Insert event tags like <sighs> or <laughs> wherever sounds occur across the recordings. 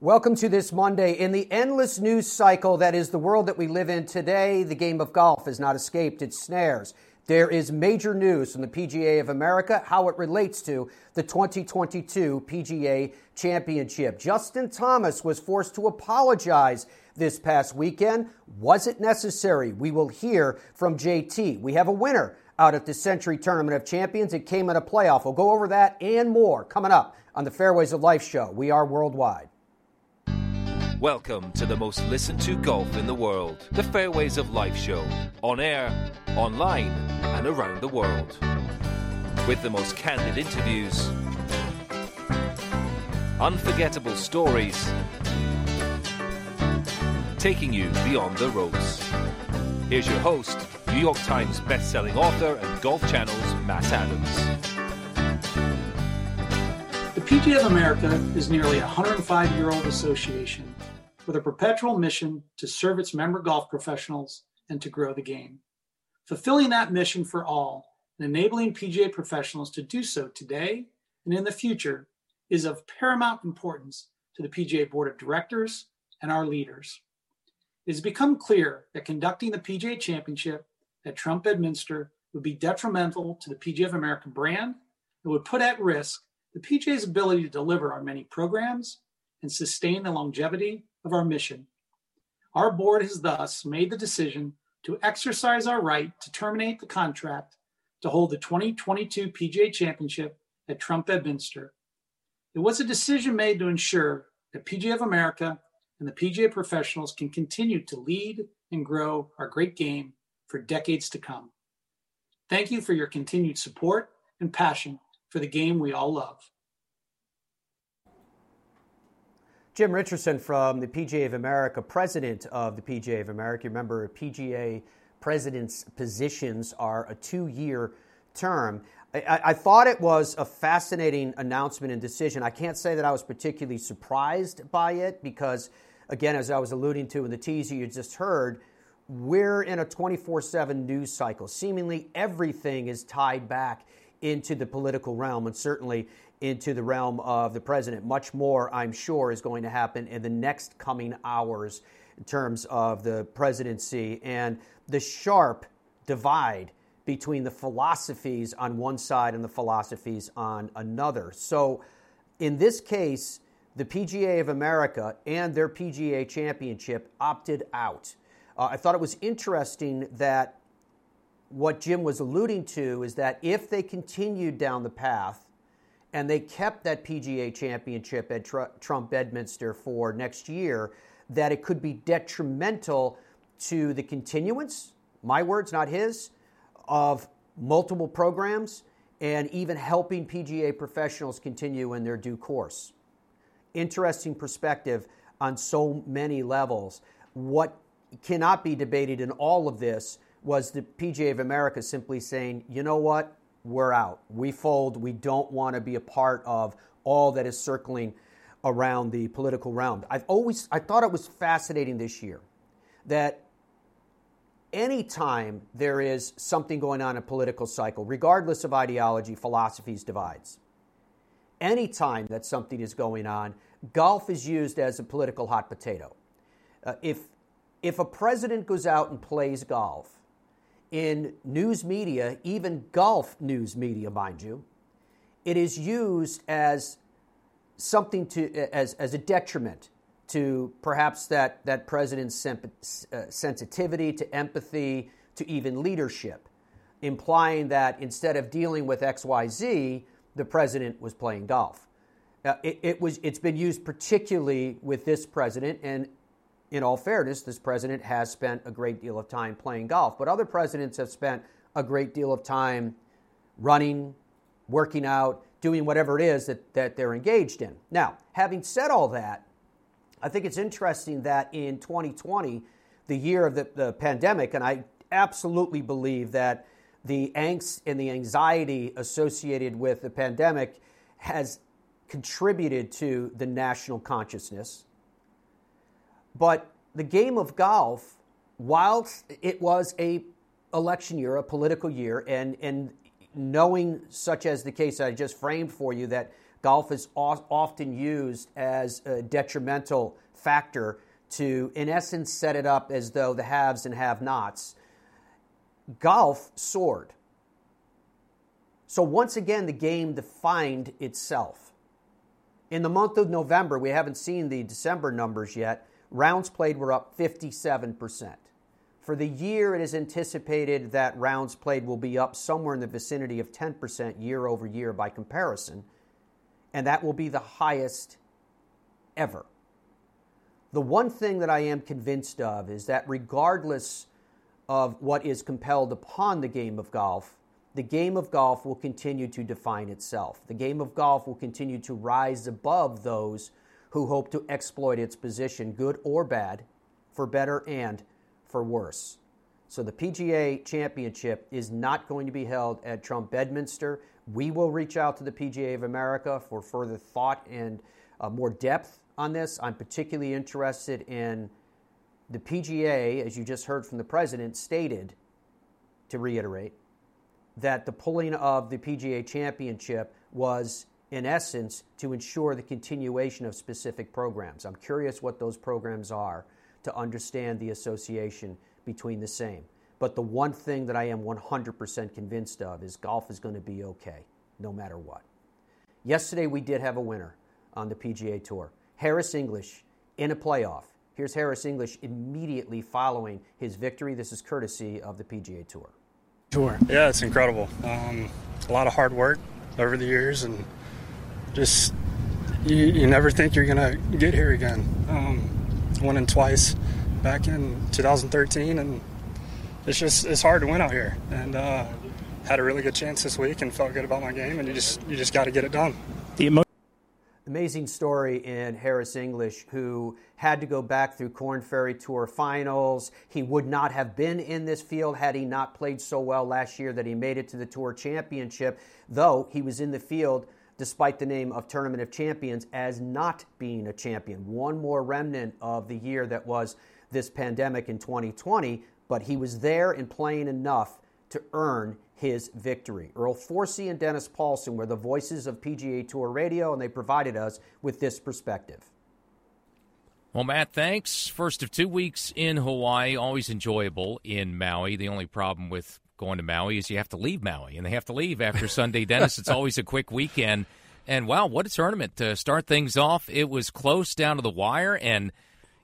Welcome to this Monday. In the endless news cycle that is the world that we live in today, the game of golf has not escaped its snares. There is major news from the PGA of America, how it relates to the 2022 PGA Championship. Justin Thomas was forced to apologize this past weekend. Was it necessary? We will hear from JT. We have a winner out at the Sentry Tournament of Champions. It came in a playoff. We'll go over that and more coming up on the Fairways of Life show. We are worldwide. Welcome to the most listened to golf in the world, the Fairways of Life show, on air, online, and around the world. With the most candid interviews, unforgettable stories, taking you beyond the ropes. Here's your host, New York Times best-selling author and Golf Channel's Matt Adams. The PGA of America is nearly a 105-year-old association with a perpetual mission to serve its member golf professionals and to grow the game. Fulfilling that mission for all and enabling PGA professionals to do so today and in the future is of paramount importance to the PGA Board of Directors and our leaders. It has become clear that conducting the PGA Championship at Trump Bedminster would be detrimental to the PGA of America brand and would put at risk the PGA's ability to deliver our many programs and sustain the longevity of our mission. Our board has thus made the decision to exercise our right to terminate the contract to hold the 2022 PGA Championship at Trump Bedminster. It was a decision made to ensure that PGA of America and the PGA professionals can continue to lead and grow our great game for decades to come. Thank you for your continued support and passion for the game we all love. Jim Richardson from the PGA of America, president of the PGA of America. Remember, PGA president's positions are a two year term. I, I, thought it was a fascinating announcement and decision. I can't say that I was particularly surprised by it because, again, as I was alluding to in the teaser you just heard, we're in a 24 7 news cycle. Seemingly everything is tied back into the political realm, and certainly into the realm of the president. Much more, I'm sure, is going to happen in the next coming hours in terms of the presidency and the sharp divide between the philosophies on one side and the philosophies on another. So, in this case, the PGA of America and their PGA championship opted out. Uh, I thought it was interesting that what Jim was alluding to is that if they continued down the path and they kept that PGA championship at Tr- Trump Bedminster for next year, that it could be detrimental to the continuance, my words, not his, of multiple programs and even helping PGA professionals continue in their due course. Interesting perspective on so many levels. What cannot be debated in all of this was the PGA of America simply saying, you know what? We're out. We fold. We don't want to be a part of all that is circling around the political realm. I've always I thought it was fascinating this year that anytime there is something going on in a political cycle, regardless of ideology, philosophies divides. Anytime that something is going on, golf is used as a political hot potato. Uh, if if a president goes out and plays golf in news media, even golf news media, mind you, it is used as something to as, as a detriment to perhaps that, that president's uh, sensitivity to empathy to even leadership, implying that instead of dealing with XYZ, the president was playing golf. Uh, it, it, was, it's been used particularly with this president, and in all fairness, this president has spent a great deal of time playing golf, but other presidents have spent a great deal of time running, working out, doing whatever it is that, that they're engaged in. Now, having said all that, I think it's interesting that in 2020, the year of the, the pandemic, and I absolutely believe that the angst and the anxiety associated with the pandemic has contributed to the national consciousness but the game of golf, whilst it was a election year, a political year, and, and knowing, such as the case I just framed for you, that golf is often used as a detrimental factor to, in essence, set it up as though the haves and have nots. Golf soared. So once again, the game defined itself. In the month of November, we haven't seen the December numbers yet. Rounds played were up 57%. For the year, it is anticipated that rounds played will be up somewhere in the vicinity of 10% year over year by comparison, and that will be the highest ever. The one thing that I am convinced of is that regardless of what is compelled upon the game of golf, the game of golf will continue to define itself. The game of golf will continue to rise above those who hope to exploit its position, good or bad, for better and for worse. So the PGA Championship is not going to be held at Trump Bedminster. We will reach out to the PGA of America for further thought and uh, more depth on this. I'm particularly interested in the PGA, as you just heard from the president, stated, to reiterate, that the pulling of the PGA Championship was, in essence, to ensure the continuation of specific programs. I'm curious what those programs are to understand the association between the same. But the one thing that I am 100% convinced of is golf is going to be okay, no matter what. Yesterday, we did have a winner on the PGA Tour Harris English in a playoff. Here's Harris English immediately following his victory. This is courtesy of the PGA Tour. Tour. Yeah, it's incredible. Um, a lot of hard work over the years, and just you, you never think you're going to get here again. Um, winning twice back in 2013, and it's just it's hard to win out here. And uh, had a really good chance this week, and felt good about my game. And you just you just got to get it done. The emo- amazing story in Harris English, who had to go back through Korn Ferry Tour finals. He would not have been in this field had he not played so well last year that he made it to the Tour Championship, though he was in the field despite the name of Tournament of Champions, as not being a champion. One more remnant of the year that was this pandemic in 2020, but he was there and playing enough to earn his victory. Earl Forsey and Dennis Paulson were the voices of PGA Tour Radio, and they provided us with this perspective. Well, Matt, thanks. First of two weeks in Hawaii, always enjoyable in Maui. The only problem with going to Maui is you have to leave Maui, and they have to leave after Sunday. Dennis, it's always a quick weekend. And wow, what a tournament to start things off. It was close down to the wire. And,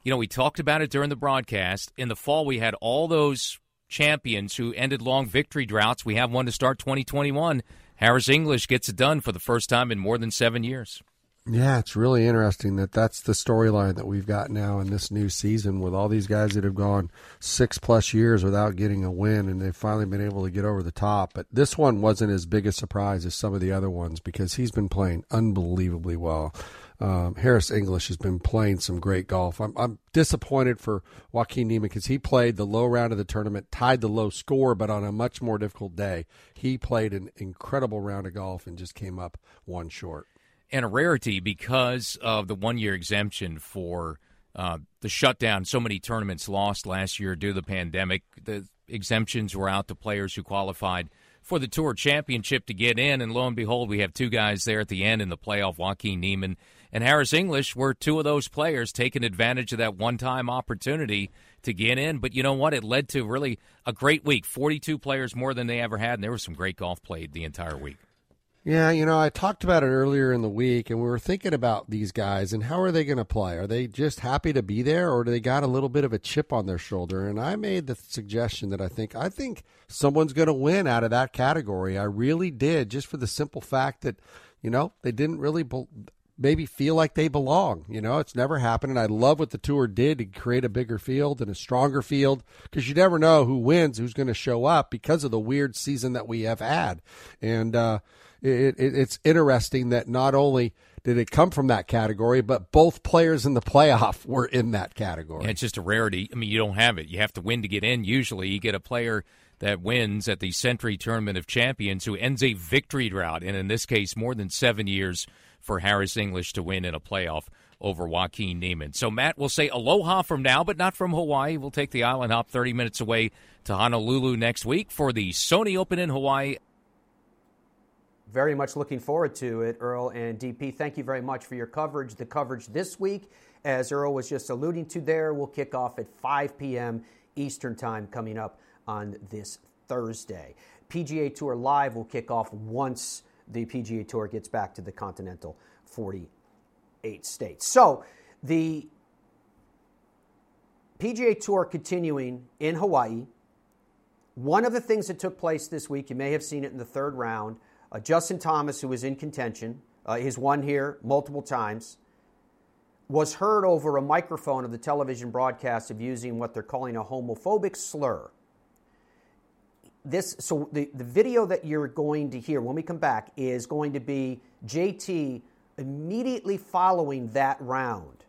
you know, we talked about it during the broadcast. In the fall, we had all those champions who ended long victory droughts. We have one to start 2021. Harris English gets it done for the first time in more than seven years. Yeah, it's really interesting that that's the storyline that we've got now in this new season with all these guys that have gone six plus years without getting a win, and they've finally been able to get over the top. But this one wasn't as big a surprise as some of the other ones because he's been playing unbelievably well. Um, Harris English has been playing some great golf. I'm, I'm disappointed for Joaquin Niemann because he played the low round of the tournament, tied the low score, but on a much more difficult day. He played an incredible round of golf and just came up one short and a rarity because of the one year exemption for uh, the shutdown. So many tournaments lost last year due to the pandemic. The exemptions were out to players who qualified for the Tour Championship to get in, and lo and behold, we have two guys there at the end in the playoff Joaquin Niemann and Harris English were two of those players taking advantage of that one time opportunity to get in. But you know what? It led to really a great week 42 players more than they ever had, and there was some great golf played the entire week. Yeah, you know, I talked about it earlier in the week, and we were thinking about these guys and how are they going to play? Are they just happy to be there, or do they got a little bit of a chip on their shoulder? And I made the suggestion that I think I think someone's going to win out of that category. I really did, just for the simple fact that you know they didn't really be- maybe feel like they belong. You know, it's never happened, and I love what the tour did to create a bigger field and a stronger field because you never know who wins, who's going to show up because of the weird season that we have had, and. uh it, it, it's interesting that not only did it come from that category, but both players in the playoff <laughs> were in that category. Yeah, it's just a rarity. I mean, you don't have it. You have to win to get in. Usually, you get a player that wins at the Sentry Tournament of Champions who ends a victory drought, and in this case, more than seven years for Harris English to win in a playoff over Joaquin Niemann. So Matt will say aloha from now, but not from Hawaii. We'll take the island hop 30 minutes away to Honolulu next week for the Sony Open in Hawaii very much looking forward to it, Earl and DP. Thank you very much for your coverage. The coverage this week, as Earl was just alluding to there, will kick off at 5 p.m. Eastern Time coming up on this Thursday. PGA Tour Live will kick off once the PGA Tour gets back to the continental 48 states. So the PGA Tour continuing in Hawaii. One of the things that took place this week, you may have seen it in the third round, Justin Thomas, who was in contention, uh, he's won here multiple times, was heard over a microphone of the television broadcast of using what they're calling a homophobic slur. This, so the, the video that you're going to hear when we come back is going to be JT immediately following that round.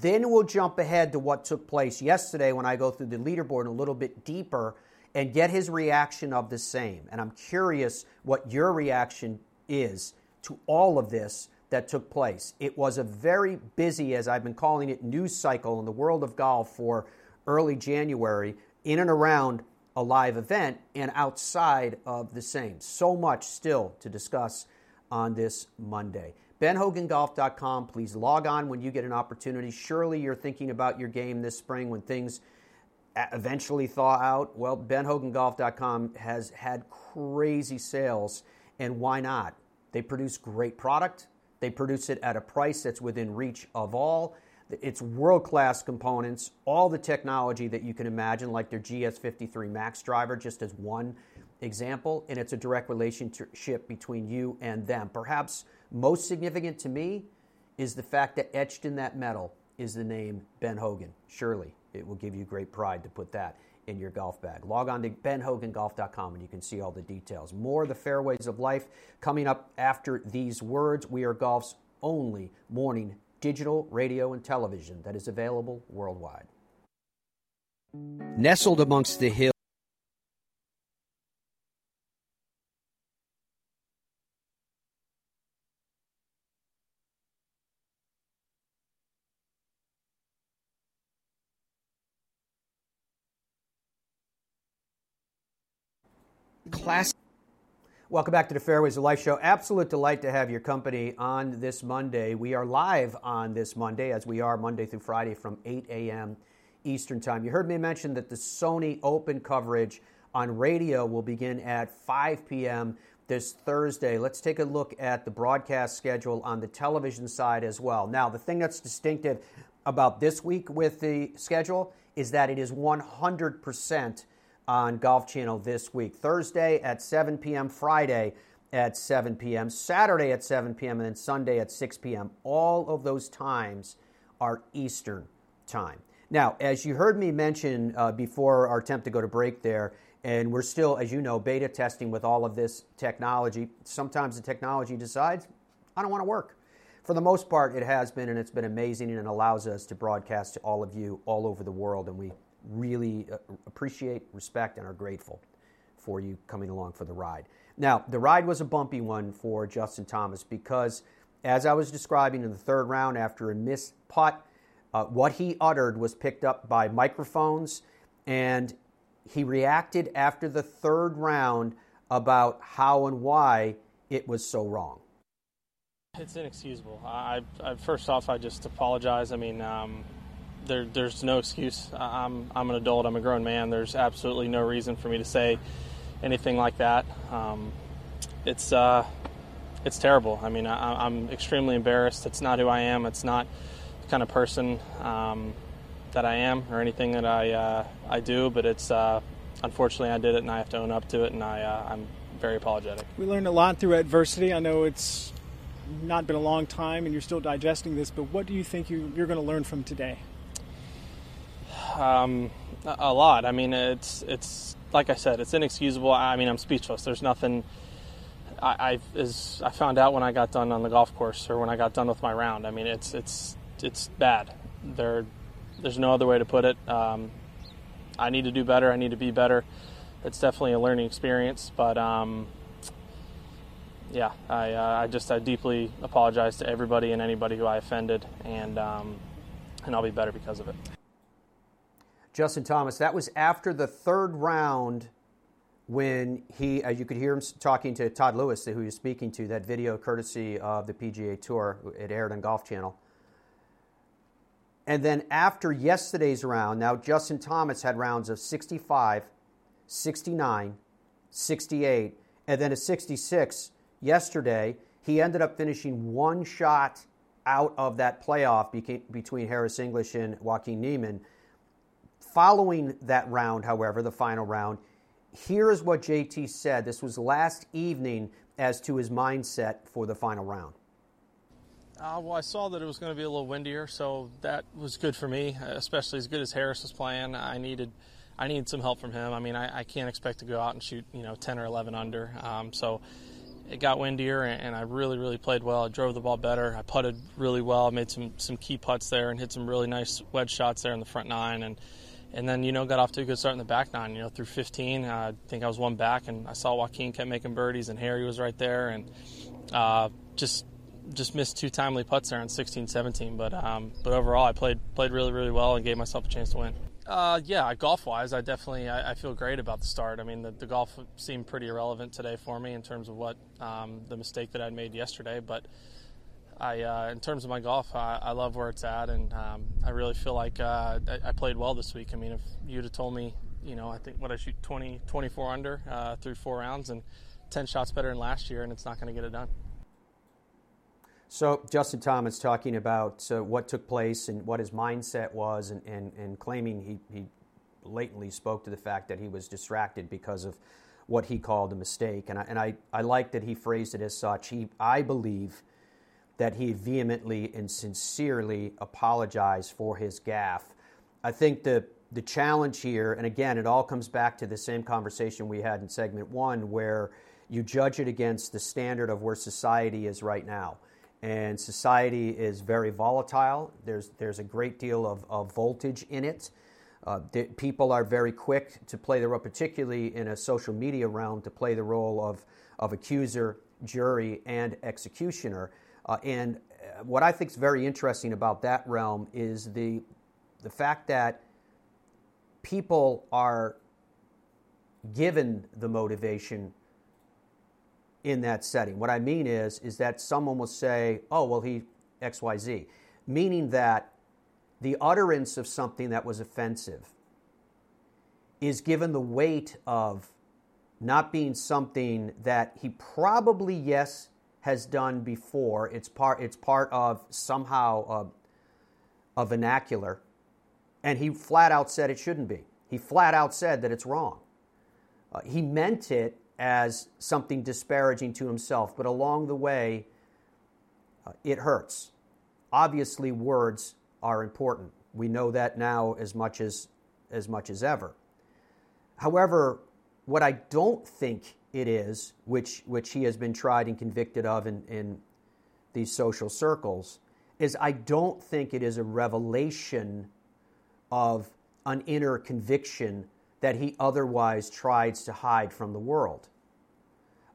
Then we'll jump ahead to what took place yesterday when I go through the leaderboard a little bit deeper and get his reaction of the same. And I'm curious what your reaction is to all of this that took place. It was a very busy, as I've been calling it, news cycle in the world of golf for early January, in and around a live event and outside of the same. So much still to discuss on this Monday. BenHoganGolf.com. Please log on when you get an opportunity. Surely you're thinking about your game this spring when things eventually thaw out? Well, benhogangolf.com has had crazy sales, and why not? They produce great product. They produce it at a price that's within reach of all. It's world class components, all the technology that you can imagine, like their GS53 Max driver, just as one example. And it's a direct relationship between you and them. Perhaps most significant to me is the fact that etched in that metal is the name Ben Hogan. Surely it will give you great pride to put that in your golf bag. Log on to benhogangolf.com and you can see all the details. More the fairways of life coming up after these words. We are golf's only morning digital radio and television that is available worldwide. Nestled amongst the hills class. Welcome back to the Fairways of Life show. Absolute delight to have your company on this Monday. We are live on this Monday, as we are Monday through Friday from 8 a.m. Eastern Time. You heard me mention that the Sony Open coverage on radio will begin at 5 p.m. this Thursday. Let's take a look at the broadcast schedule on the television side as well. Now, the thing that's distinctive about this week with the schedule is that it is 100% on Golf Channel this week. Thursday at 7 p.m., Friday at 7 p.m., Saturday at 7 p.m., and then Sunday at 6 p.m. All of those times are Eastern time. Now, as you heard me mention uh, before our attempt to go to break there, and we're still, as you know, beta testing with all of this technology, sometimes the technology decides, I don't want to work. For the most part, it has been, and it's been amazing, and it allows us to broadcast to all of you all over the world, and we really uh, appreciate, respect, and are grateful for you coming along for the ride. Now, the ride was a bumpy one for Justin Thomas because, as I was describing in the third round after a missed putt, uh, what he uttered was picked up by microphones, and he reacted after the third round about how and why it was so wrong. It's inexcusable. I, I first off, I just apologize. I mean, um, there, there's no excuse. I'm, I'm an adult. I'm a grown man. There's absolutely no reason for me to say anything like that. Um, it's uh, it's terrible. I mean, I, am extremely embarrassed. It's not who I am. It's not the kind of person um, that I am or anything that I uh, I do. But it's uh, unfortunately I did it, and I have to own up to it, and I uh, I'm very apologetic. We learned a lot through adversity. I know it's not been a long time, and you're still digesting this. But what do you think you, you're going to learn from today? Um, a lot. I mean, it's it's like I said, it's inexcusable. I mean, I'm speechless. There's nothing. I, I I found out when I got done on the golf course or when I got done with my round. I mean, it's it's it's bad. There, there's no other way to put it. Um, I need to do better. I need to be better. It's definitely a learning experience, but um, yeah, I uh, I just I deeply apologize to everybody and anybody who I offended, and um, and I'll be better because of it. Justin Thomas, that was after the third round when he, uh, you could hear him talking to Todd Lewis, who he was speaking to, that video courtesy of the PGA Tour. It aired on Golf Channel. And then after yesterday's round, now Justin Thomas had rounds of 65, 69, 68, and then a 66 yesterday. He ended up finishing one shot out of that playoff between Harris English and Joaquin Niemann. Following that round, however, the final round, here is what JT said. This was last evening as to his mindset for the final round. Uh, well, I saw that it was going to be a little windier, so that was good for me, especially as good as Harris was playing. I needed, I needed some help from him. I mean, I, I can't expect to go out and shoot, you know, 10 or 11 under. Um, so it got windier, and, and, I really, really played well. I drove the ball better. I putted really well. I made some some key putts there and hit some really nice wedge shots there in the front nine, and and then you know got off to a good start in the back nine. You know, through 15, uh, I think I was one back, and I saw Joaquin kept making birdies, and Harry was right there, and uh, just just missed two timely putts there on 16, 17. But um, but overall, I played played really really well and gave myself a chance to win. Uh, yeah, golf wise, I definitely I, I, feel great about the start. I mean, the, the, golf seemed pretty irrelevant today for me in terms of what um, the mistake that I'd made yesterday. But I, uh, in terms of my golf, I, I, love where it's at, and um, I really feel like uh, I, I, played well this week. I mean, if you'd have told me, you know, I think what I shoot 20, 24 under uh, through four rounds and 10 shots better than last year, and it's not going to get it done. So Justin Thomas talking about uh, what took place and what his mindset was, and, and, and claiming he, he blatantly spoke to the fact that he was distracted because of what he called a mistake. And I, and I, I like that he phrased it as such. He, I believe that he vehemently and sincerely apologized for his gaffe. I think the, the challenge here, and again, it all comes back to the same conversation we had in segment one, where you judge it against the standard of where society is right now and society is very volatile. There's, there's a great deal of, of voltage in it. Uh, people are very quick to play the role, particularly in a social media realm, to play the role of, of accuser, jury, and executioner. Uh, and uh, what I think is very interesting about that realm is the, the fact that people are given the motivation in that setting. What I mean is, is that someone will say, oh, well, he XYZ, meaning that the utterance of something that was offensive is given the weight of not being something that he probably, yes, has done before. It's part, it's part of somehow a, a vernacular. And he flat out said it shouldn't be. He flat out said that it's wrong. Uh, he meant it as something disparaging to himself, but along the way, uh, it hurts. Obviously, words are important. We know that now as much as, as much as ever. However, what I don't think it is, which, which he has been tried and convicted of in, in these social circles, is I don't think it is a revelation of an inner conviction that he otherwise tries to hide from the world.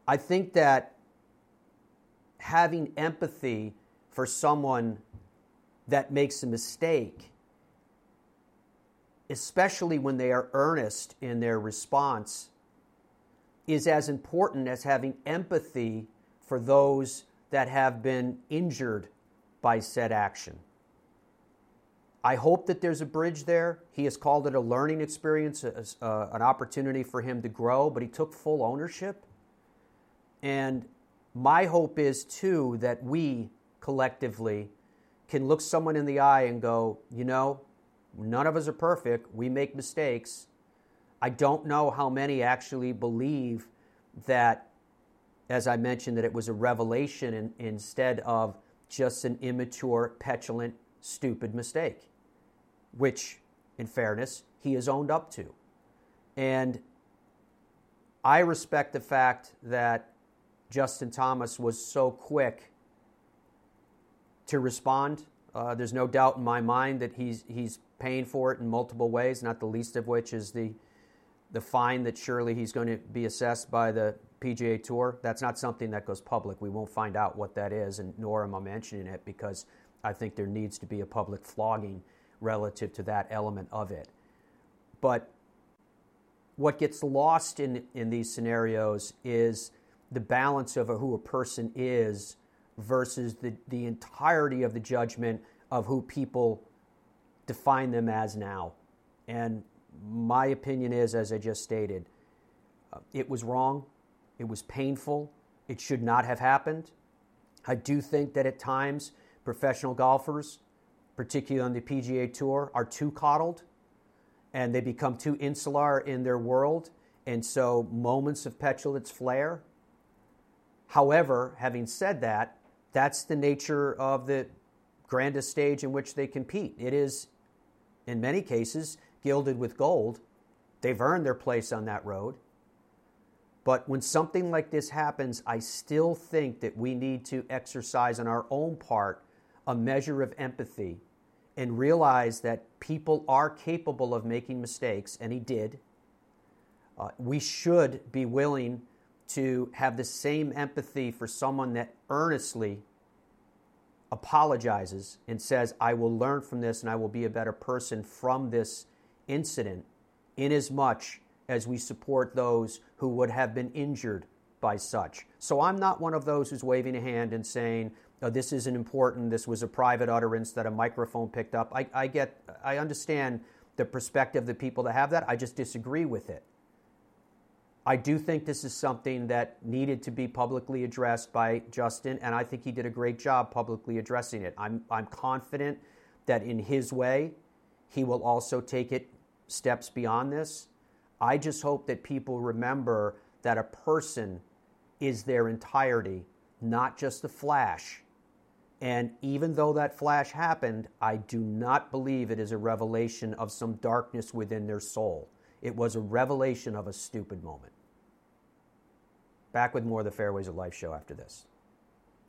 I think that having empathy for someone that makes a mistake, especially when they are earnest in their response, is as important as having empathy for those that have been injured by said action. I hope that there's a bridge there. He has called it a learning experience, a, a, an opportunity for him to grow, but he took full ownership. And my hope is, too, that we collectively can look someone in the eye and go, you know, none of us are perfect. We make mistakes. I don't know how many actually believe that, as I mentioned, that it was a revelation in, instead of just an immature, petulant, stupid mistake which, in fairness, he has owned up to. And I respect the fact that Justin Thomas was so quick to respond. Uh, there's no doubt in my mind that he's, he's paying for it in multiple ways, not the least of which is the, the fine that surely he's going to be assessed by the PGA Tour. That's not something that goes public. We won't find out what that is, and nor am I mentioning it because I think there needs to be a public flogging relative to that element of it. But what gets lost in, in these scenarios is the balance of who a person is versus the, the entirety of the judgment of who people define them as now. And my opinion is, as I just stated, uh, it was wrong, it was painful, it should not have happened. I do think that at times professional golfers, particularly on the PGA Tour, are too coddled and they become too insular in their world. And so moments of petulance flare. However, having said that, that's the nature of the grandest stage in which they compete. It is, in many cases, gilded with gold. They've earned their place on that road. But when something like this happens, I still think that we need to exercise on our own part a measure of empathy and realize that people are capable of making mistakes, and he did. Uh, we should be willing to have the same empathy for someone that earnestly apologizes and says, I will learn from this and I will be a better person from this incident, much as we support those who would have been injured by such. So I'm not one of those who's waving a hand and saying, oh, this isn't important, this was a private utterance that a microphone picked up. I, I get, I understand the perspective of the people that have that. I just disagree with it. I do think this is something that needed to be publicly addressed by Justin, and I think he did a great job publicly addressing it. I'm, I'm confident that in his way, he will also take it steps beyond this. I just hope that people remember that a person is their entirety, not just a flash. And even though that flash happened, I do not believe it is a revelation of some darkness within their soul. It was a revelation of a stupid moment. Back with more of the Fairways of Life show after this.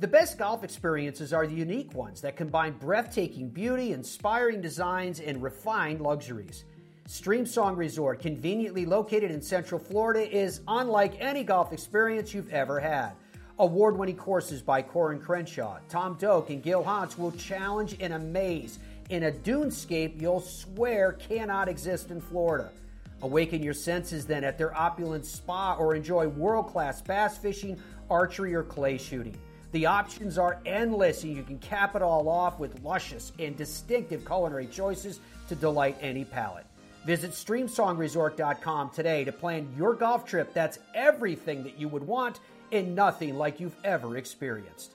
The best golf experiences are the unique ones that combine breathtaking beauty, inspiring designs, and refined luxuries. Streamsong Resort, conveniently located in Central Florida, is unlike any golf experience you've ever had. Award winning courses by Coore and Crenshaw, Tom Doak, and Gil Hanse will challenge and amaze in a dunescape you'll swear cannot exist in Florida. Awaken your senses then at their opulent spa or enjoy world class bass fishing, archery, or clay shooting. The options are endless, and you can cap it all off with luscious and distinctive culinary choices to delight any palate. Visit StreamSongResort.com today to plan your golf trip that's everything that you would want and nothing like you've ever experienced.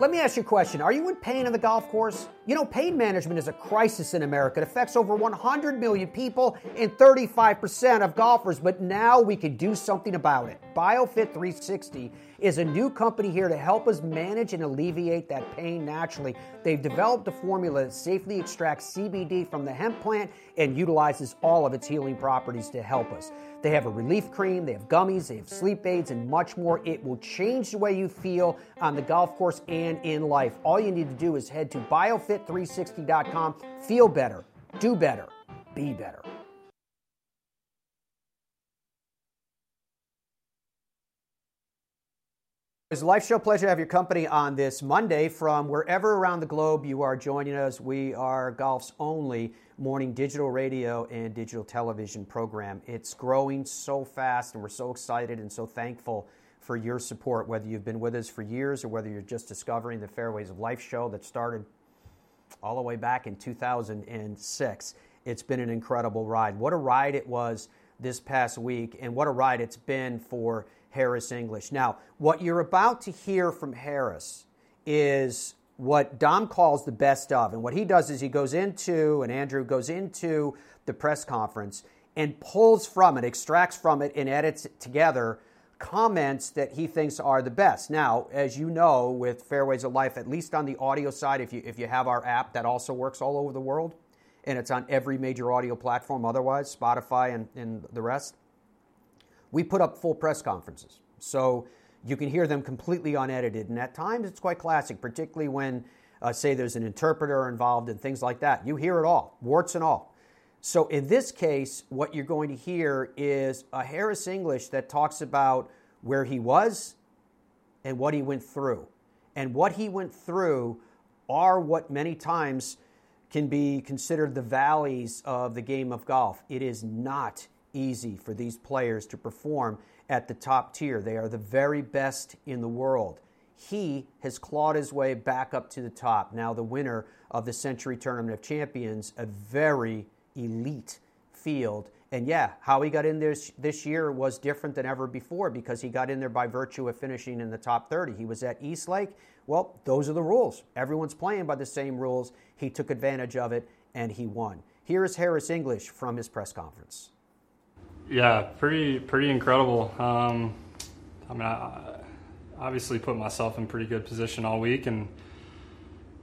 Let me ask you a question. Are you in pain on the golf course? You know, pain management is a crisis in America. It affects over 100 million people and 35% of golfers, but now we can do something about it. BioFit 360 is a new company here to help us manage and alleviate that pain naturally. They've developed a formula that safely extracts CBD from the hemp plant and utilizes all of its healing properties to help us. They have a relief cream, they have gummies, they have sleep aids, and much more. It will change the way you feel on the golf course and in life. All you need to do is head to biofit360.com. Feel better, do better, be better. It's a life show pleasure to have your company on this Monday from wherever around the globe you are joining us. We are golf's only morning digital radio and digital television program. It's growing so fast, and we're so excited and so thankful for your support, whether you've been with us for years or whether you're just discovering the Fairways of Life show that started all the way back in 2006. It's been an incredible ride. What a ride it was this past week, and what a ride it's been for Harris English. Now, what you're about to hear from Harris is what Dom calls the best of. And what he does is he goes into, and Andrew goes into the press conference and pulls from it, extracts from it, and edits it together comments that he thinks are the best. Now, as you know, with Fairways of Life, at least on the audio side, if you if you have our app that also works all over the world, and it's on every major audio platform otherwise, Spotify and, and the rest, we put up full press conferences. So you can hear them completely unedited. And at times it's quite classic, particularly when, uh, say, there's an interpreter involved and things like that. You hear it all, warts and all. So in this case, what you're going to hear is a Harris English that talks about where he was and what he went through. And what he went through are what many times can be considered the valleys of the game of golf. It is not easy for these players to perform at the top tier. They are the very best in the world. He has clawed his way back up to the top. Now, the winner of the Sentry Tournament of Champions, a very elite field. And yeah, how he got in this this year was different than ever before because he got in there by virtue of finishing in the top 30. He was at East Lake. Well, those are the rules. Everyone's playing by the same rules. He took advantage of it and he won. Here is Harris English from his press conference. Yeah, pretty pretty incredible. Um, I mean, I obviously put myself in pretty good position all week, and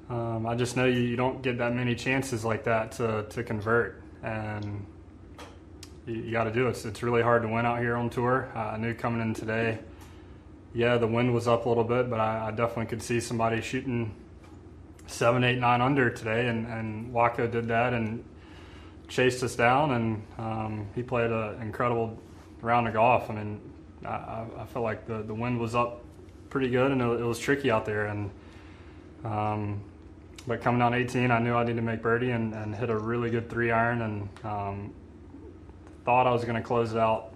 um, I just know you, you, don't get that many chances like that to, to convert, and you, you got to do it. It's, it's really hard to win out here on tour. Uh, I knew coming in today, yeah, the wind was up a little bit, but I, I definitely could see somebody shooting seven, eight, nine under today, and and Joaco did that, and chased us down, and um, he played an incredible round of golf. I mean, I, I felt like the, the wind was up pretty good, and it, it was tricky out there. And um, but coming on 18, I knew I needed to make birdie and, and hit a really good three iron, and um, thought I was going to close it out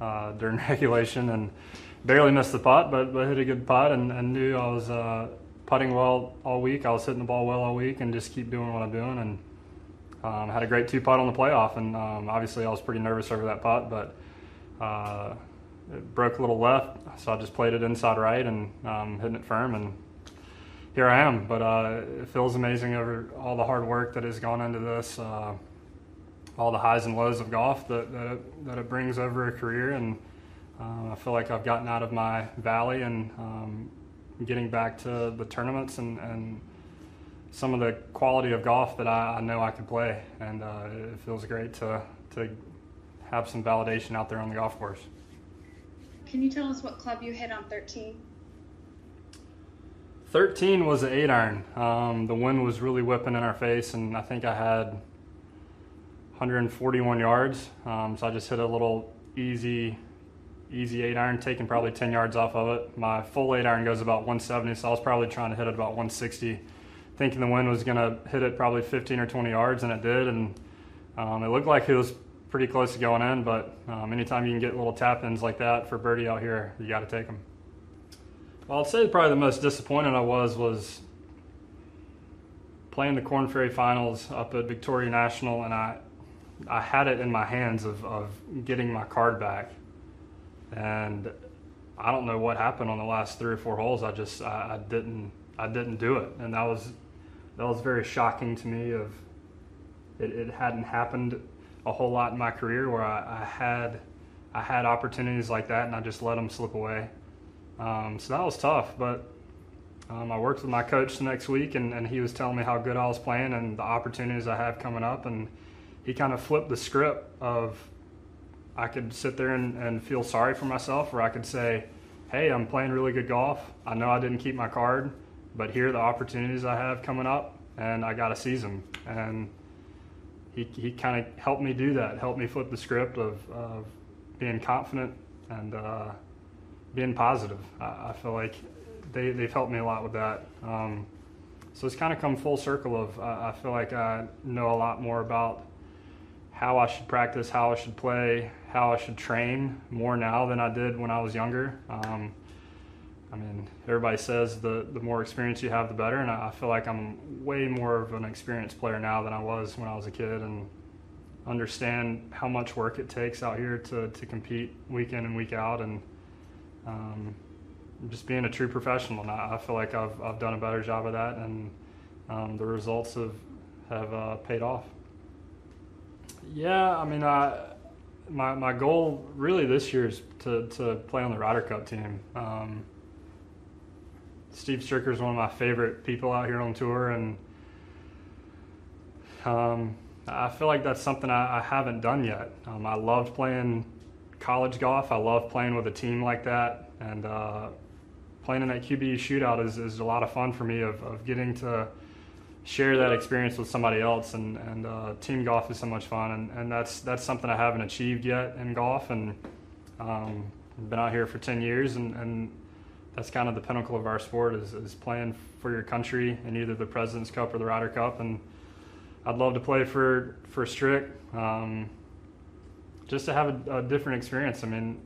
uh, <laughs> during regulation, and barely missed the putt, but but hit a good putt, and, and knew I was. Uh, putting well all week. I was hitting the ball well all week, and just keep doing what I'm doing. And um, had a great two putt on the playoff, and um, obviously I was pretty nervous over that putt, but uh, it broke a little left, so I just played it inside right and um, hitting it firm, and here I am. But uh, it feels amazing over all the hard work that has gone into this, uh, all the highs and lows of golf that that it, that it brings over a career, and uh, I feel like I've gotten out of my valley and um, getting back to the tournaments and, and some of the quality of golf that I, I know I can play, and uh, it feels great to to have some validation out there on the golf course. Can you tell us what club you hit on 13? 13 was an eight iron. Um, the wind was really whipping in our face, and I think I had 141 yards. Um, so I just hit a little easy, easy eight iron, taking probably 10 yards off of it. My full eight iron goes about 170, so I was probably trying to hit it about 160 thinking the wind was going to hit it probably 15 or 20 yards, and it did. And um, it looked like it was pretty close to going in, but um, anytime you can get little tap ins like that for birdie out here, you got to take them. Well, I'd say probably the most disappointed I was was playing the Korn Ferry Finals up at Victoria National, and I I had it in my hands of, of getting my card back, and I don't know what happened on the last three or four holes. I just I, I didn't I didn't do it, and that was that was very shocking to me. Of it, it hadn't happened a whole lot in my career where I, I, had I had opportunities like that, and I just let them slip away. Um, so that was tough, but um, I worked with my coach the next week, and, and he was telling me how good I was playing and the opportunities I have coming up, and he kind of flipped the script of I could sit there and, and feel sorry for myself, or I could say, hey, I'm playing really good golf. I know I didn't keep my card, but here are the opportunities I have coming up, and I got to seize them. And he, he kind of helped me do that, helped me flip the script of, of being confident and uh, being positive. I, I, feel like they, they've helped me a lot with that. Um, so it's kind of come full circle of uh, I feel like I know a lot more about how I should practice, how I should play, how I should train more now than I did when I was younger. Um, I mean, everybody says the, the more experience you have, the better, and I feel like I'm way more of an experienced player now than I was when I was a kid, and understand how much work it takes out here to, to compete week in and week out, and um, just being a true professional. And I, I, feel like I've, I've done a better job of that, and um, the results have have uh, paid off. Yeah, I mean, I, my my goal really this year is to to play on the Ryder Cup team. Um, Steve Stricker is one of my favorite people out here on tour, and um, I feel like that's something I, I haven't done yet. Um, I loved playing college golf. I love playing with a team like that, and uh, playing in that QBE shootout is, is a lot of fun for me. Of, of getting to share that experience with somebody else, and, and uh, team golf is so much fun, and, and that's that's something I haven't achieved yet in golf, and um, been out here for ten years, and, and that's kind of the pinnacle of our sport is, is playing for your country in either the President's Cup or the Ryder Cup, and I'd love to play for for Strick, um, just to have a, a, different experience. I mean,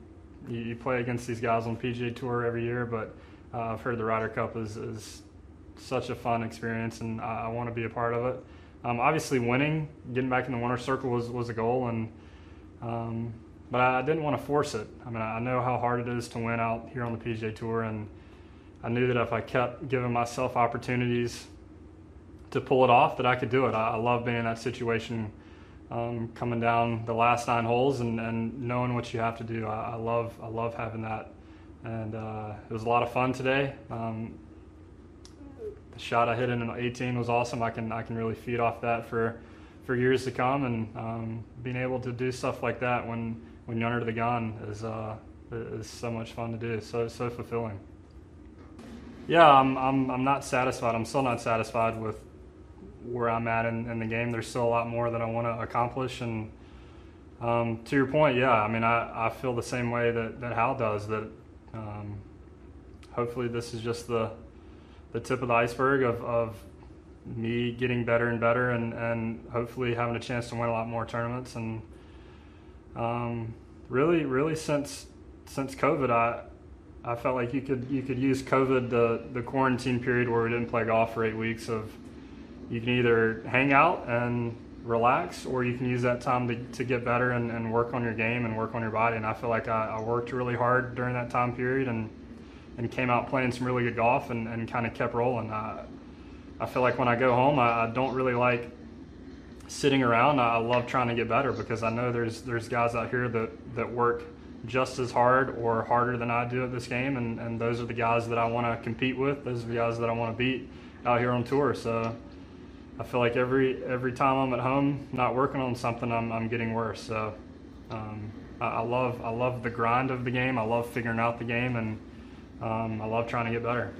you, you, play against these guys on PGA Tour every year, but uh, I've heard the Ryder Cup is, is such a fun experience, and I, I want to be a part of it. Um, obviously, winning, getting back in the winner's circle was, was a goal, and um, but I didn't want to force it. I mean, I know how hard it is to win out here on the PGA Tour, and I knew that if I kept giving myself opportunities to pull it off, that I could do it. I, I love being in that situation, um, coming down the last nine holes and, and knowing what you have to do. I, I love I love having that, and uh, it was a lot of fun today. Um, the shot I hit in 18 was awesome. I can I can really feed off that for for years to come, and um, being able to do stuff like that when when you're under the gun is uh, is so much fun to do. So so fulfilling. Yeah, I'm I'm I'm not satisfied. I'm still not satisfied with where I'm at in, in the game. There's still a lot more that I want to accomplish. And um, to your point, yeah, I mean, I, I feel the same way that, that Hal does. That um, hopefully this is just the the tip of the iceberg of, of me getting better and better, and, and hopefully having a chance to win a lot more tournaments. And um, really, really since since COVID, I I felt like you could you could use COVID the the quarantine period where we didn't play golf for eight weeks of you can either hang out and relax or you can use that time to, to get better and, and work on your game and work on your body and I feel like I, I worked really hard during that time period and and came out playing some really good golf and, and kind of kept rolling. I, I feel like when I go home, I, I don't really like sitting around. I love trying to get better because I know there's there's guys out here that, that work just as hard or harder than I do at this game, and, and those are the guys that I want to compete with. Those are the guys that I want to beat out here on tour. So I feel like every every time I'm at home not working on something, I'm, I'm getting worse. So um, I, I love I love the grind of the game. I love figuring out the game, and um, I love trying to get better.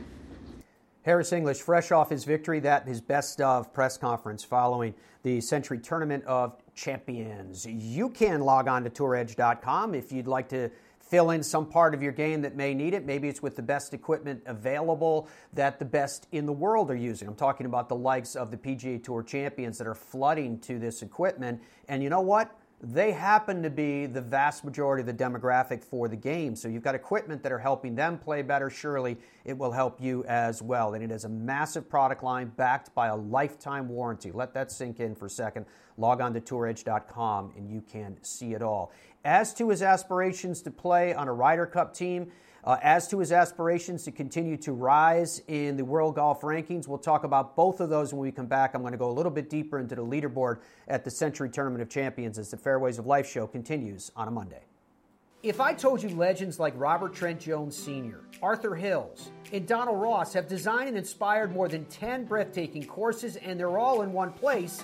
Harris English, fresh off his victory, that his best of press conference following the Sentry Tournament of Champions. You can log on to touredge.com if you'd like to fill in some part of your game that may need it. Maybe it's with the best equipment available that the best in the world are using. I'm talking about the likes of the PGA Tour champions that are flooding to this equipment. And you know what? They happen to be the vast majority of the demographic for the game. So you've got equipment that are helping them play better. Surely it will help you as well. And it is a massive product line backed by a lifetime warranty. Let that sink in for a second. Log on to touredge.com and you can see it all. As to his aspirations to play on a Ryder Cup team, Uh, as to his aspirations to continue to rise in the world golf rankings, we'll talk about both of those when we come back. I'm going to go a little bit deeper into the leaderboard at the Sentry Tournament of Champions as the Fairways of Life show continues on a Monday. If I told you legends like Robert Trent Jones Sr., Arthur Hills, and Donald Ross have designed and inspired more than 10 breathtaking courses and they're all in one place,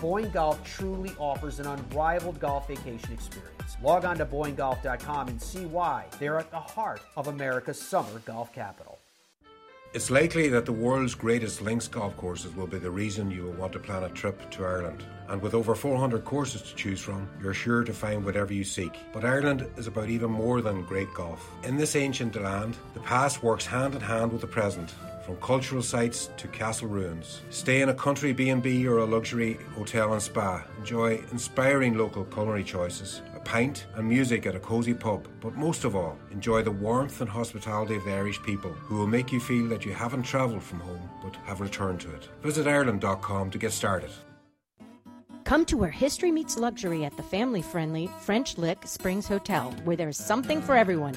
Boyne Golf truly offers an unrivaled golf vacation experience. Log on to BoyneGolf.com and see why they're at the heart of America's summer golf capital. It's likely that the world's greatest links golf courses will be the reason you will want to plan a trip to Ireland. And with over 400 courses to choose from, you're sure to find whatever you seek. But Ireland is about even more than great golf. In this ancient land, the past works hand in hand with the present from cultural sites to castle ruins. Stay in a country B&B or a luxury hotel and spa. Enjoy inspiring local culinary choices, a pint and music at a cosy pub. But most of all, enjoy the warmth and hospitality of the Irish people who will make you feel that you haven't travelled from home but have returned to it. Visit Ireland.com to get started. Come to where history meets luxury at the family friendly French Lick Springs Hotel, where there's something for everyone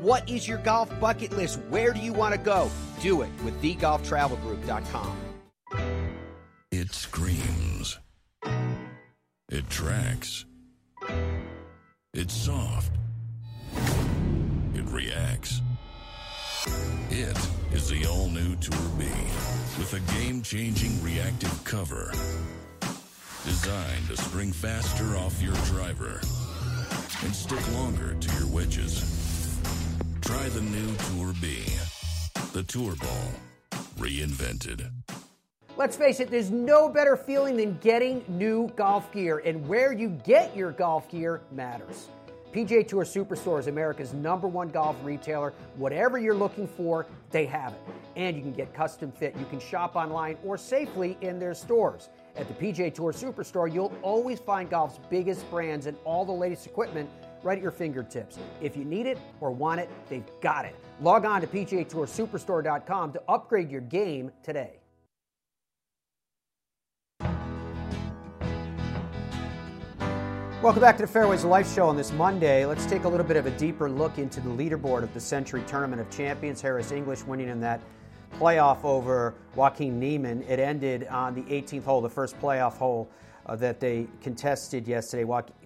What is your golf bucket list? Where do you want to go? Do it with TheGolfTravelGroup.com. It screams. It tracks. It's soft. It reacts. It is the all new Tour B with a game changing reactive cover designed to spring faster off your driver and stick longer to your wedges. Try the new Tour B, the Tour Ball, reinvented. Let's face it, there's no better feeling than getting new golf gear, and where you get your golf gear matters. PGA Tour Superstore is America's number one golf retailer. Whatever you're looking for, they have it. And you can get custom fit. You can shop online or safely in their stores. At the PGA Tour Superstore, you'll always find golf's biggest brands and all the latest equipment right at your fingertips. If you need it or want it, they've got it. Log on to PGATourSuperstore.com to upgrade your game today. Welcome back to the Fairways of Life show on this Monday. Let's take a little bit of a deeper look into the leaderboard of the Sentry Tournament of Champions. Harris English winning in that playoff over Joaquin Niemann. It ended on the 18th hole, the first playoff hole uh, that they contested yesterday.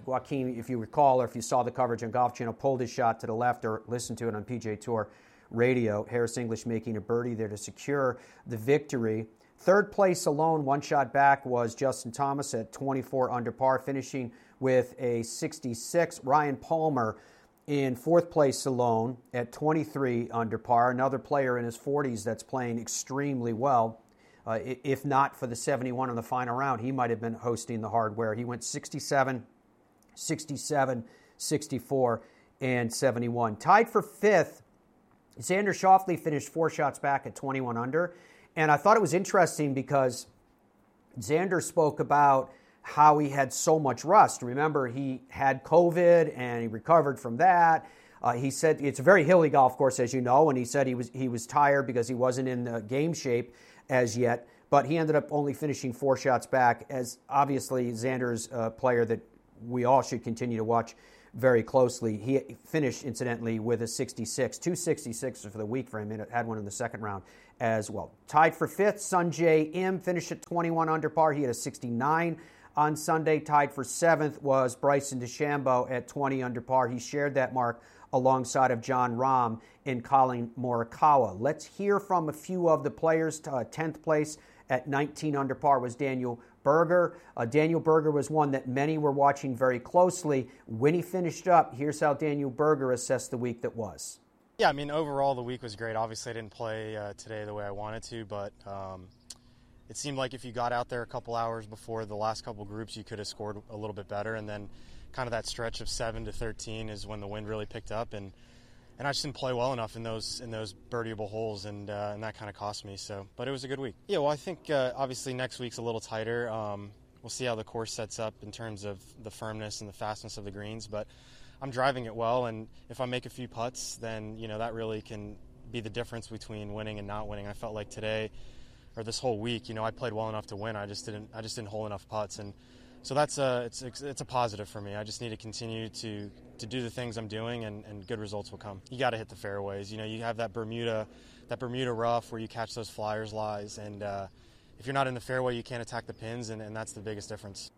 Joaquin, if you recall or if you saw the coverage on Golf Channel, pulled his shot to the left or listened to it on PGA Tour radio. Harris English making a birdie there to secure the victory. Third place alone, one shot back, was Justin Thomas at 24 under par, finishing with a 66. Ryan Palmer in fourth place alone at 23 under par. Another player in his 40s that's playing extremely well. Uh, if not for the 71 in the final round, he might have been hosting the hardware. He went 67, 67, 64, and 71. Tied for fifth, Xander Schauffele finished four shots back at 21 under. And I thought it was interesting because Xander spoke about how he had so much rust. Remember, he had COVID and he recovered from that. Uh, he said it's a very hilly golf course, as you know, and he said he was he was tired because he wasn't in the game shape as yet. but he ended up only finishing four shots back. As obviously Xander's a player that we all should continue to watch very closely. He finished, incidentally, with a 66, two 266 for the week for him. He had one in the second round as well. Tied for fifth, Sungjae Im finished at 21 under par. He had a 69 on Sunday. Tied for seventh was Bryson DeChambeau at 20 under par. He shared that mark alongside of Jon Rahm and Collin Morikawa. Let's hear from a few of the players. Uh, 10th place at 19 under par was Daniel Berger. Uh, Daniel Berger was one that many were watching very closely. When he finished up, here's how Daniel Berger assessed the week that was. Yeah, I mean, overall, the week was great. Obviously, I didn't play uh, today the way I wanted to, but um, it seemed like if you got out there a couple hours before the last couple groups, you could have scored a little bit better. And then, kind of that stretch of seven to 13 is when the wind really picked up, and and I just didn't play well enough in those in those birdieable holes, and uh, and that kind of cost me. So, but it was a good week. Yeah, well, I think uh, obviously next week's a little tighter. Um, we'll see how the course sets up in terms of the firmness and the fastness of the greens, but I'm driving it well, and if I make a few putts, then you know that really can be the difference between winning and not winning. I felt like today or this whole week, you know, I played well enough to win. I just didn't I just didn't hole enough putts and so that's a it's it's a positive for me. I just need to continue to to do the things I'm doing, and, and good results will come. You got to hit the fairways. You know, you have that Bermuda that Bermuda rough where you catch those flyers lies, and uh, if you're not in the fairway, you can't attack the pins, and, and that's the biggest difference.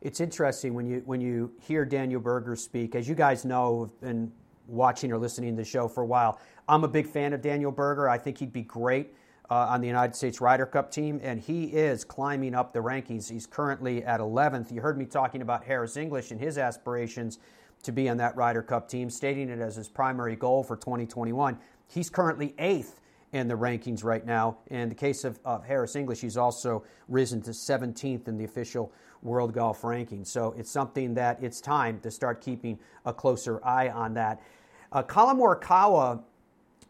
It's interesting when you when you hear Daniel Berger speak. As you guys know, have been watching or listening to the show for a while. I'm a big fan of Daniel Berger. I think he'd be great uh, on the United States Ryder Cup team, and he is climbing up the rankings. He's currently at 11th. You heard me talking about Harris English and his aspirations to be on that Ryder Cup team, stating it as his primary goal for 2021. He's currently eighth in the rankings right now. In the case of, of Harris English, he's also risen to 17th in the official World Golf Rankings. So it's something that it's time to start keeping a closer eye on that. Uh, Collin Morikawa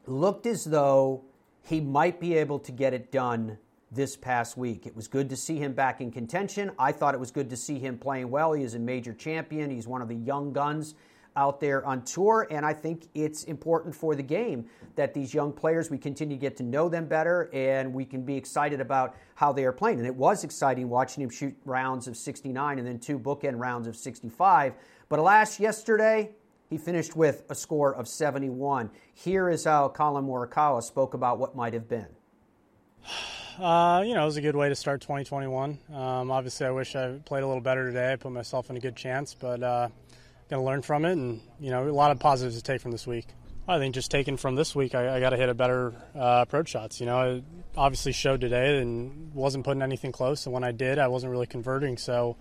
looked as though he might be able to get it done this past week. It was good to see him back in contention. I thought it was good to see him playing well. He is a major champion. He's one of the young guns out there on tour, and I think it's important for the game that these young players we continue to get to know them better, and we can be excited about how they are playing. And it was exciting watching him shoot rounds of 69 and then two bookend rounds of 65. But alas, yesterday he finished with a score of 71. Here is how Collin Morikawa spoke about what might have been. <sighs> Uh, you know, it was a good way to start 2021. Um, obviously, I wish I played a little better today. I put myself in a good chance, but uh, going to learn from it, and you know, a lot of positives to take from this week. I think just taking from this week, I, I got to hit a better uh, approach shots. You know, I obviously showed today and wasn't putting anything close, and when I did, I wasn't really converting. So,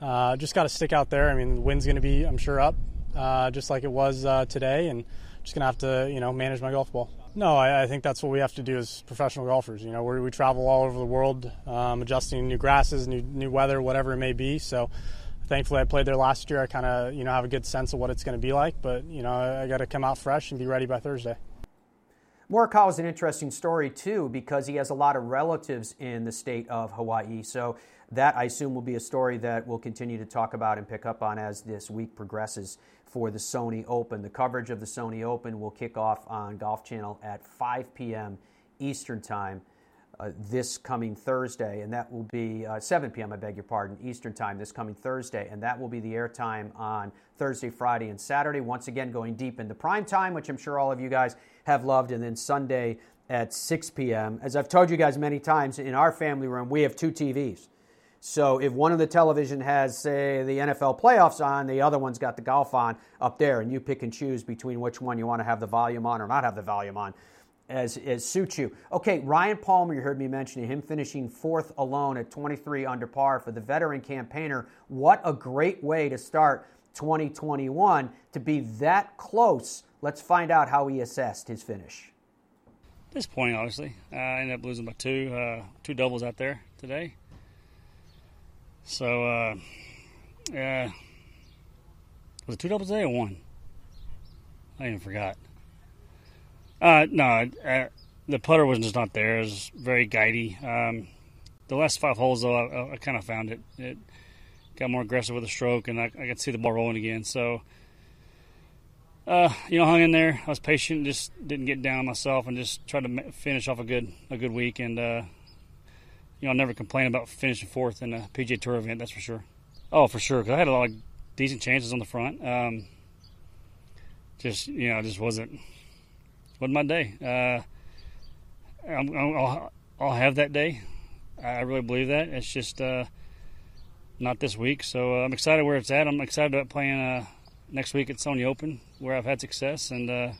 uh, just got to stick out there. I mean, the wind's going to be, I'm sure, up uh, just like it was uh, today, and just gonna have to you know manage my golf ball. No, I, I, think that's what we have to do as professional golfers. You know, we travel all over the world, um, adjusting new grasses, new new weather, whatever it may be. So. Thankfully, I played there last year. I kind of, you know, have a good sense of what it's going to be like. But you know, I, I got to come out fresh and be ready by Thursday. Morikawa is an interesting story too because he has a lot of relatives in the state of Hawaii. So that I assume will be a story that we'll continue to talk about and pick up on as this week progresses for the Sony Open. The coverage of the Sony Open will kick off on Golf Channel at 5 p.m. Eastern Time. Uh, this coming Thursday, and that will be uh, 7 p.m. I beg your pardon, Eastern Time this coming Thursday, and that will be the airtime on Thursday, Friday, and Saturday. Once again, going deep into prime time, which I'm sure all of you guys have loved, and then Sunday at 6 p.m. As I've told you guys many times, in our family room we have two TVs. So if one of the television has, say, the NFL playoffs on, the other one's got the golf on up there, and you pick and choose between which one you want to have the volume on or not have the volume on as, as suits you. Okay, Ryan Palmer, you heard me mentioning him finishing fourth alone at 23 under par for the veteran campaigner. What a great way to start 2021 to be that close. Let's find out how he assessed his finish. Disappointing, obviously. Uh, I ended up losing by two, uh, two doubles out there today. So, uh, yeah. Was it two doubles today or one? I even forgot. Uh, no, uh, the putter was just not there. It was very guidey. Um, the last five holes, though, I, I kind of found it. It got more aggressive with the stroke, and I, I could see the ball rolling again. So, uh, you know, hung in there. I was patient, just didn't get down myself, and just tried to finish off a good a good week. And uh, you know, I'll never complain about finishing fourth in a PGA Tour event. That's for sure. Oh, for sure. Cause I had a lot of decent chances on the front. Um, just you know, just wasn't wasn't my day. Uh, i will I'll have that day. I really believe that. It's just uh, not this week. So uh, I'm excited where it's at. I'm excited about playing uh, next week at Sony Open, where I've had success, and uh,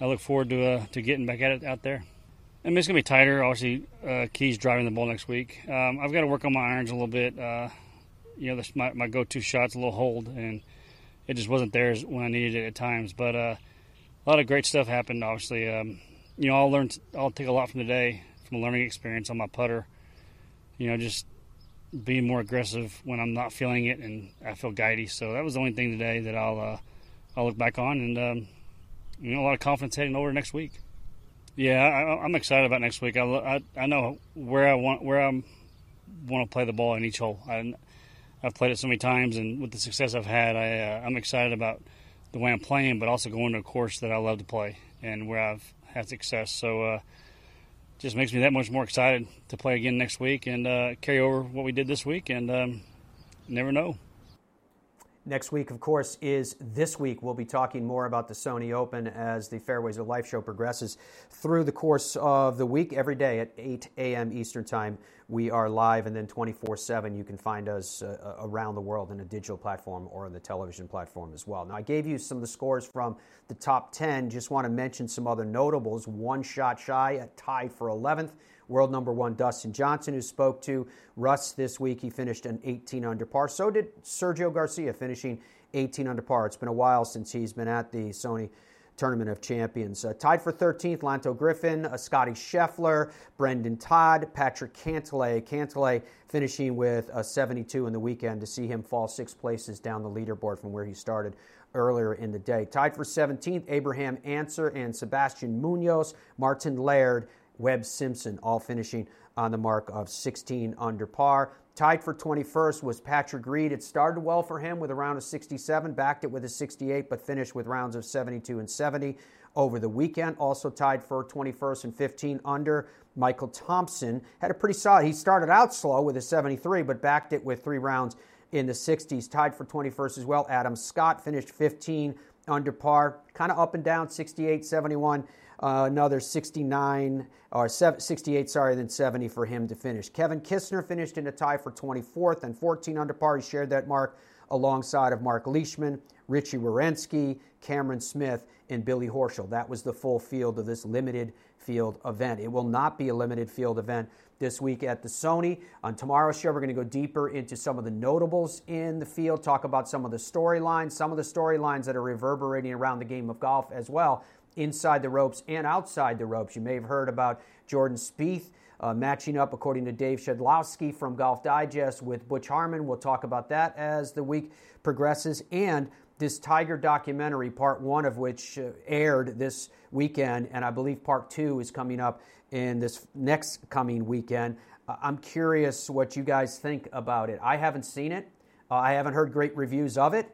I look forward to uh, to getting back at it out there. I mean, it's gonna be tighter. Obviously, uh, Keys driving the ball next week. Um, I've got to work on my irons a little bit. you know, this, my my go-to shot's a little hold, and it just wasn't there when I needed it at times. But a lot of great stuff happened. Obviously. Um, you know, I'll learn. I'll take a lot from today from a learning experience on my putter. You know, just being more aggressive when I'm not feeling it and I feel guidey. So that was the only thing today that I'll uh, I'll look back on and um, you know a lot of confidence heading over next week. Yeah, I, am excited about next week. I, I, I know where I want where I want to play the ball in each hole. I, have played it so many times, and with the success I've had, I uh, I'm excited about the way I'm playing, but also going to a course that I love to play and where I've had success. So uh, just makes me that much more excited to play again next week and uh, carry over what we did this week. And um, never know. Next week, of course, is this week. We'll be talking more about the Sony Open as the Fairways of Life show progresses through the course of the week. Every day at 8 a.m. Eastern Time, we are live, and then 24 7, you can find us uh, around the world in a digital platform or on the television platform as well. Now, I gave you some of the scores from the top 10. Just want to mention some other notables. One shot shy, a tie for 11th world number one Dustin Johnson, who spoke to Russ this week. He finished an 18 under par. So did Sergio Garcia, finishing 18 under par. It's been a while since he's been at the Sony Tournament of Champions. Uh, tied for 13th, Lanto Griffin, uh, Scottie Scheffler, Brendon Todd, Patrick Cantlay. Cantlay finishing with a 72 in the weekend to see him fall six places down the leaderboard from where he started earlier in the day. Tied for 17th, Abraham Ancer and Sebastian Munoz, Martin Laird, Webb Simpson, all finishing on the mark of 16 under par. Tied for 21st was Patrick Reed. It started well for him with a round of 67, backed it with a 68, but finished with rounds of 72 and 70 over the weekend. Also tied for 21st and 15 under. Michael Thompson had a pretty solid. He started out slow with a 73, but backed it with three rounds in the 60s. Tied for 21st as well. Adam Scott finished 15 under par, kind of up and down, 68, 71 uh, another 69 or 68, sorry, then 70 for him to finish. Kevin Kisner finished in a tie for 24th and 14 under par. He shared that mark alongside of Mark Leishman, Richy Werenski, Cameron Smith, and Billy Horschel. That was the full field of this limited field event. It will not be a limited field event this week at the Sony. On tomorrow's show, we're going to go deeper into some of the notables in the field, talk about some of the storylines, some of the storylines that are reverberating around the game of golf as well inside the ropes and outside the ropes. You may have heard about Jordan Spieth uh, matching up, according to Dave Shedloski from Golf Digest, with Butch Harmon. We'll talk about that as the week progresses. And this Tiger documentary, part one of which uh, aired this weekend, and I believe part two is coming up in this next coming weekend. Uh, I'm curious what you guys think about it. I haven't seen it, uh, I haven't heard great reviews of it,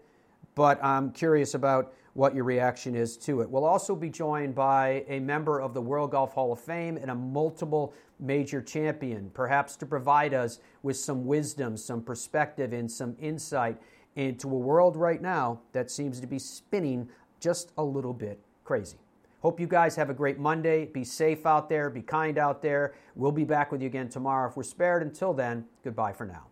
but I'm curious about what your reaction is to it. We'll also be joined by a member of the World Golf Hall of Fame and a multiple major champion, perhaps to provide us with some wisdom, some perspective, and some insight into a world right now that seems to be spinning just a little bit crazy. Hope you guys have a great Monday. Be safe out there, be kind out there. We'll be back with you again tomorrow if we're spared. Until then, goodbye for now.